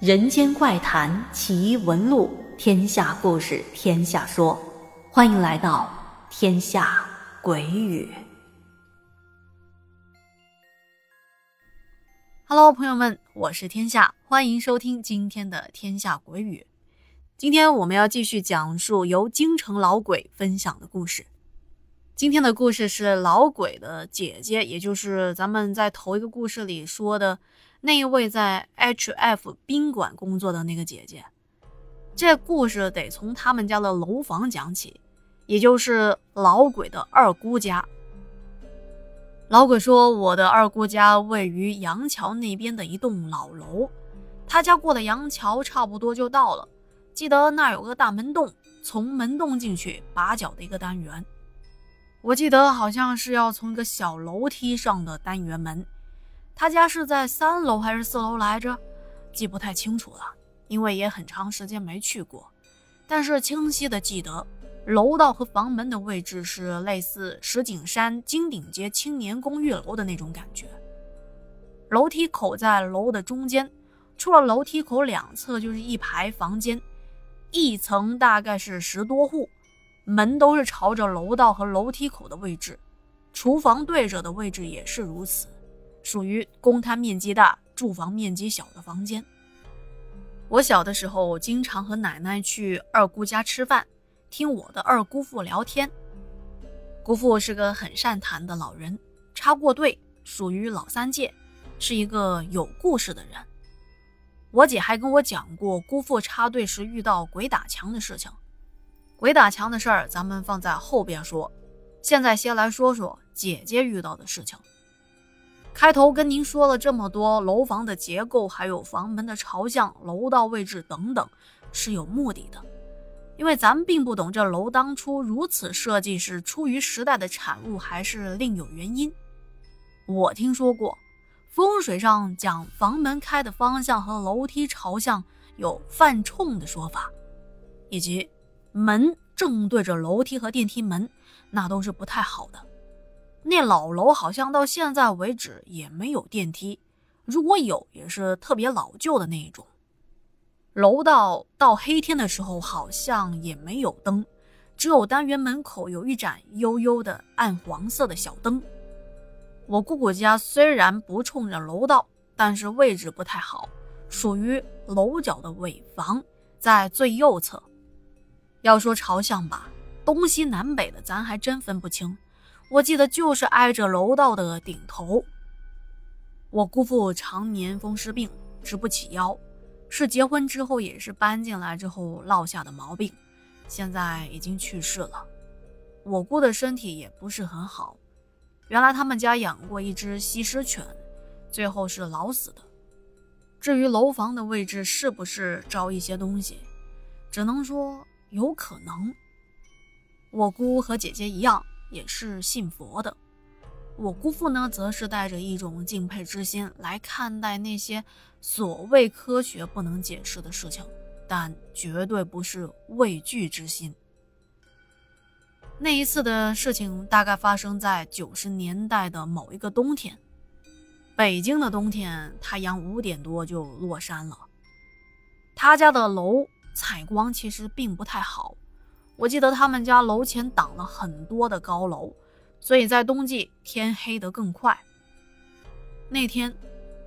人间怪谈奇闻录，天下故事天下说，欢迎来到天下鬼语。Hello，朋友们，我是天下，欢迎收听今天的天下鬼语。今天我们要继续讲述由京城老鬼分享的故事。今天的故事是老鬼的姐姐，也就是咱们在头一个故事里说的。那一位在 H.F 宾馆工作的那个姐姐，这故事得从他们家的楼房讲起，也就是老鬼的二姑家。老鬼说：“我的二姑家位于杨桥那边的一栋老楼，他家过了杨桥差不多就到了。记得那儿有个大门洞，从门洞进去把角的一个单元。我记得好像是要从一个小楼梯上的单元门。”他家是在三楼还是四楼来着？记不太清楚了，因为也很长时间没去过。但是清晰的记得，楼道和房门的位置是类似石景山金鼎街青年公寓楼的那种感觉。楼梯口在楼的中间，出了楼梯口两侧就是一排房间，一层大概是十多户，门都是朝着楼道和楼梯口的位置，厨房对着的位置也是如此。属于公摊面积大、住房面积小的房间。我小的时候经常和奶奶去二姑家吃饭，听我的二姑父聊天。姑父是个很善谈的老人，插过队，属于老三届，是一个有故事的人。我姐还跟我讲过姑父插队时遇到鬼打墙的事情。鬼打墙的事儿咱们放在后边说，现在先来说说姐姐遇到的事情。开头跟您说了这么多楼房的结构，还有房门的朝向、楼道位置等等，是有目的的。因为咱们并不懂这楼当初如此设计是出于时代的产物，还是另有原因。我听说过，风水上讲房门开的方向和楼梯朝向有犯冲的说法，以及门正对着楼梯和电梯门，那都是不太好的。那老楼好像到现在为止也没有电梯，如果有，也是特别老旧的那一种。楼道到黑天的时候好像也没有灯，只有单元门口有一盏幽幽的暗黄色的小灯。我姑姑家虽然不冲着楼道，但是位置不太好，属于楼角的尾房，在最右侧。要说朝向吧，东西南北的咱还真分不清。我记得就是挨着楼道的顶头。我姑父常年风湿病，直不起腰，是结婚之后也是搬进来之后落下的毛病，现在已经去世了。我姑的身体也不是很好，原来他们家养过一只西施犬，最后是老死的。至于楼房的位置是不是招一些东西，只能说有可能。我姑和姐姐一样。也是信佛的，我姑父呢，则是带着一种敬佩之心来看待那些所谓科学不能解释的事情，但绝对不是畏惧之心。那一次的事情大概发生在九十年代的某一个冬天，北京的冬天，太阳五点多就落山了。他家的楼采光其实并不太好。我记得他们家楼前挡了很多的高楼，所以在冬季天黑得更快。那天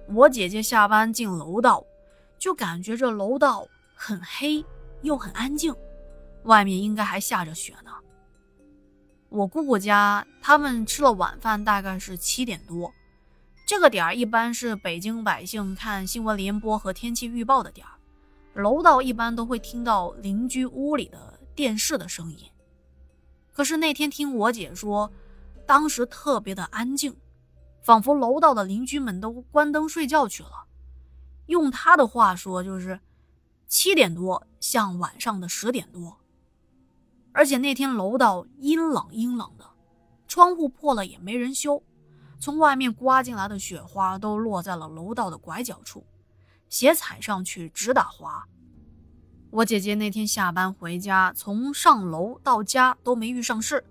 我姐姐下班进楼道，就感觉这楼道很黑又很安静，外面应该还下着雪呢。我姑姑家他们吃了晚饭，大概是七点多，这个点儿一般是北京百姓看新闻联播和天气预报的点儿，楼道一般都会听到邻居屋里的。电视的声音，可是那天听我姐说，当时特别的安静，仿佛楼道的邻居们都关灯睡觉去了。用她的话说，就是七点多像晚上的十点多。而且那天楼道阴冷阴冷的，窗户破了也没人修，从外面刮进来的雪花都落在了楼道的拐角处，鞋踩上去直打滑。我姐姐那天下班回家，从上楼到家都没遇上事。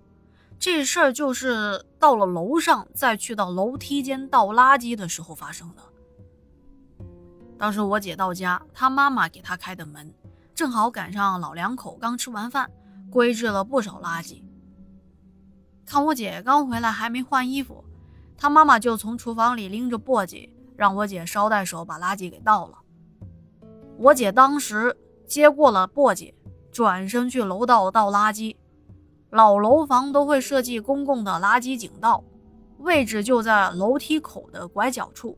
这事儿就是到了楼上，再去到楼梯间倒垃圾的时候发生的。当时我姐到家，她妈妈给她开的门，正好赶上老两口刚吃完饭，归置了不少垃圾。看我姐刚回来，还没换衣服，她妈妈就从厨房里拎着簸箕，让我姐捎带手把垃圾给倒了。我姐当时接过了簸箕，转身去楼道倒垃圾。老楼房都会设计公共的垃圾井道，位置就在楼梯口的拐角处。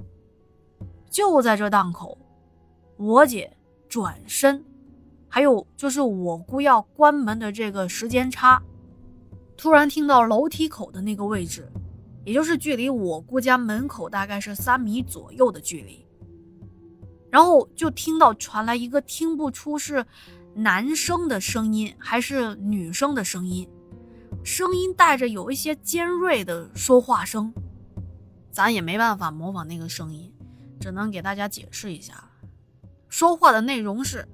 就在这档口，我姐转身，还有就是我姑要关门的这个时间差，突然听到楼梯口的那个位置，也就是距离我姑家门口大概是三米左右的距离，然后就听到传来一个听不出是男生的声音还是女生的声音。声音带着有一些尖锐的说话声，咱也没办法模仿那个声音，只能给大家解释一下。说话的内容是：“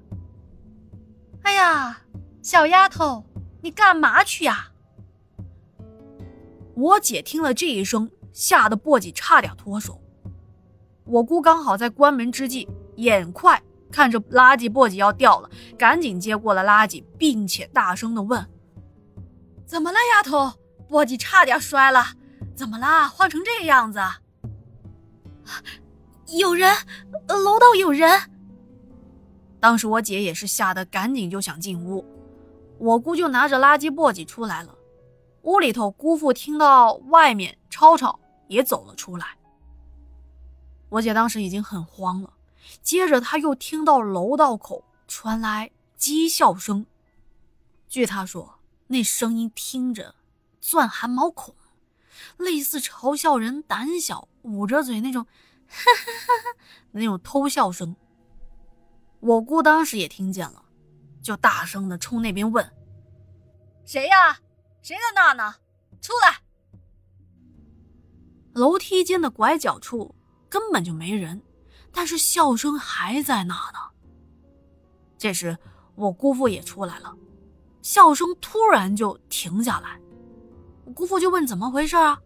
哎呀，小丫头，你干嘛去呀？”我姐听了这一声，吓得簸箕差点脱手。我姑刚好在关门之际，眼快看着垃圾簸箕要掉了，赶紧接过了垃圾，并且大声的问。怎么了，丫头？簸箕差点摔了，怎么啦？晃成这个样子？有人，楼道有人。当时我姐也是吓得赶紧就想进屋，我姑就拿着垃圾簸箕出来了。屋里头，姑父听到外面吵吵，也走了出来。我姐当时已经很慌了，接着他又听到楼道口传来讥笑声，据他说。那声音听着，钻汗毛孔，类似嘲笑人胆小、捂着嘴那种，哈哈哈哈那种偷笑声。我姑当时也听见了，就大声的冲那边问：“谁呀？谁在那呢？出来！”楼梯间的拐角处根本就没人，但是笑声还在那呢。这时，我姑父也出来了。笑声突然就停下来，我姑父就问怎么回事啊？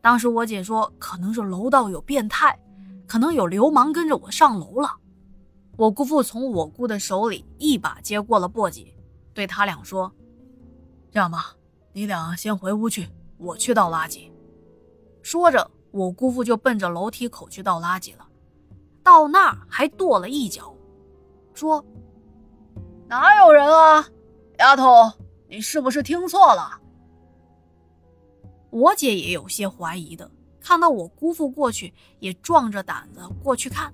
当时我姐说可能是楼道有变态，可能有流氓跟着我上楼了。我姑父从我姑的手里一把接过了簸箕，对他俩说：“这样吧，你俩先回屋去，我去倒垃圾。”说着，我姑父就奔着楼梯口去倒垃圾了。到那儿还跺了一脚，说：“哪有人啊？”丫头，你是不是听错了？我姐也有些怀疑的，看到我姑父过去，也壮着胆子过去看。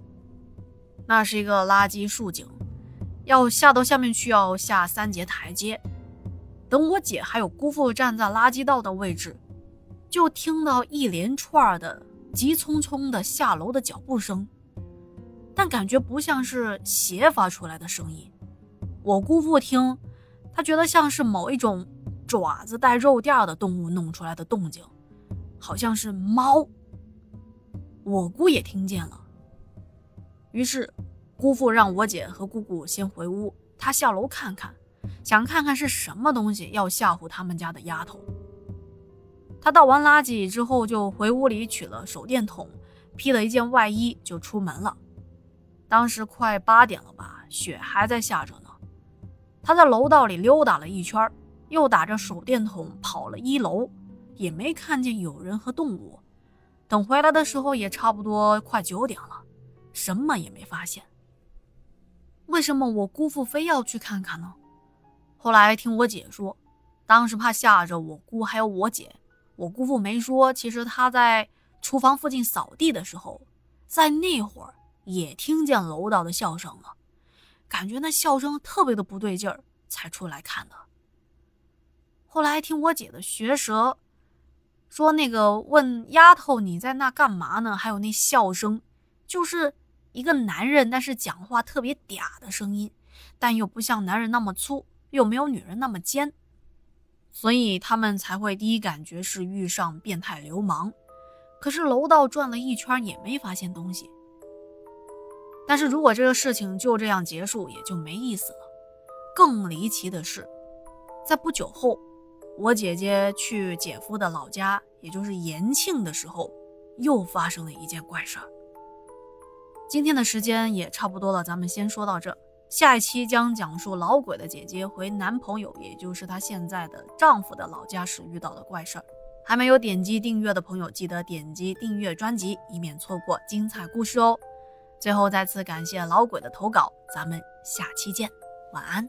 那是一个垃圾竖井，要下到下面去要下三节台阶。等我姐还有姑父站在垃圾道的位置，就听到一连串的急匆匆的下楼的脚步声，但感觉不像是鞋发出来的声音。我姑父听。他觉得像是某一种爪子带肉垫的动物弄出来的动静，好像是猫。我姑也听见了，于是姑父让我姐和姑姑先回屋，他下楼看看，想看看是什么东西要吓唬他们家的丫头。他倒完垃圾之后，就回屋里取了手电筒，披了一件外衣就出门了。当时快八点了吧，雪还在下着呢。他在楼道里溜达了一圈，又打着手电筒跑了一楼，也没看见有人和动物。等回来的时候也差不多快九点了，什么也没发现。为什么我姑父非要去看看呢？后来听我姐说，当时怕吓着我姑还有我姐，我姑父没说。其实他在厨房附近扫地的时候，在那会儿也听见楼道的笑声了。感觉那笑声特别的不对劲儿，才出来看的。后来听我姐的学舌说，那个问丫头你在那干嘛呢？还有那笑声，就是一个男人，但是讲话特别嗲的声音，但又不像男人那么粗，又没有女人那么尖，所以他们才会第一感觉是遇上变态流氓。可是楼道转了一圈也没发现东西。但是如果这个事情就这样结束，也就没意思了。更离奇的是，在不久后，我姐姐去姐夫的老家，也就是延庆的时候，又发生了一件怪事儿。今天的时间也差不多了，咱们先说到这。下一期将讲述老鬼的姐姐回男朋友，也就是她现在的丈夫的老家时遇到的怪事儿。还没有点击订阅的朋友，记得点击订阅专辑，以免错过精彩故事哦。最后再次感谢老鬼的投稿，咱们下期见，晚安。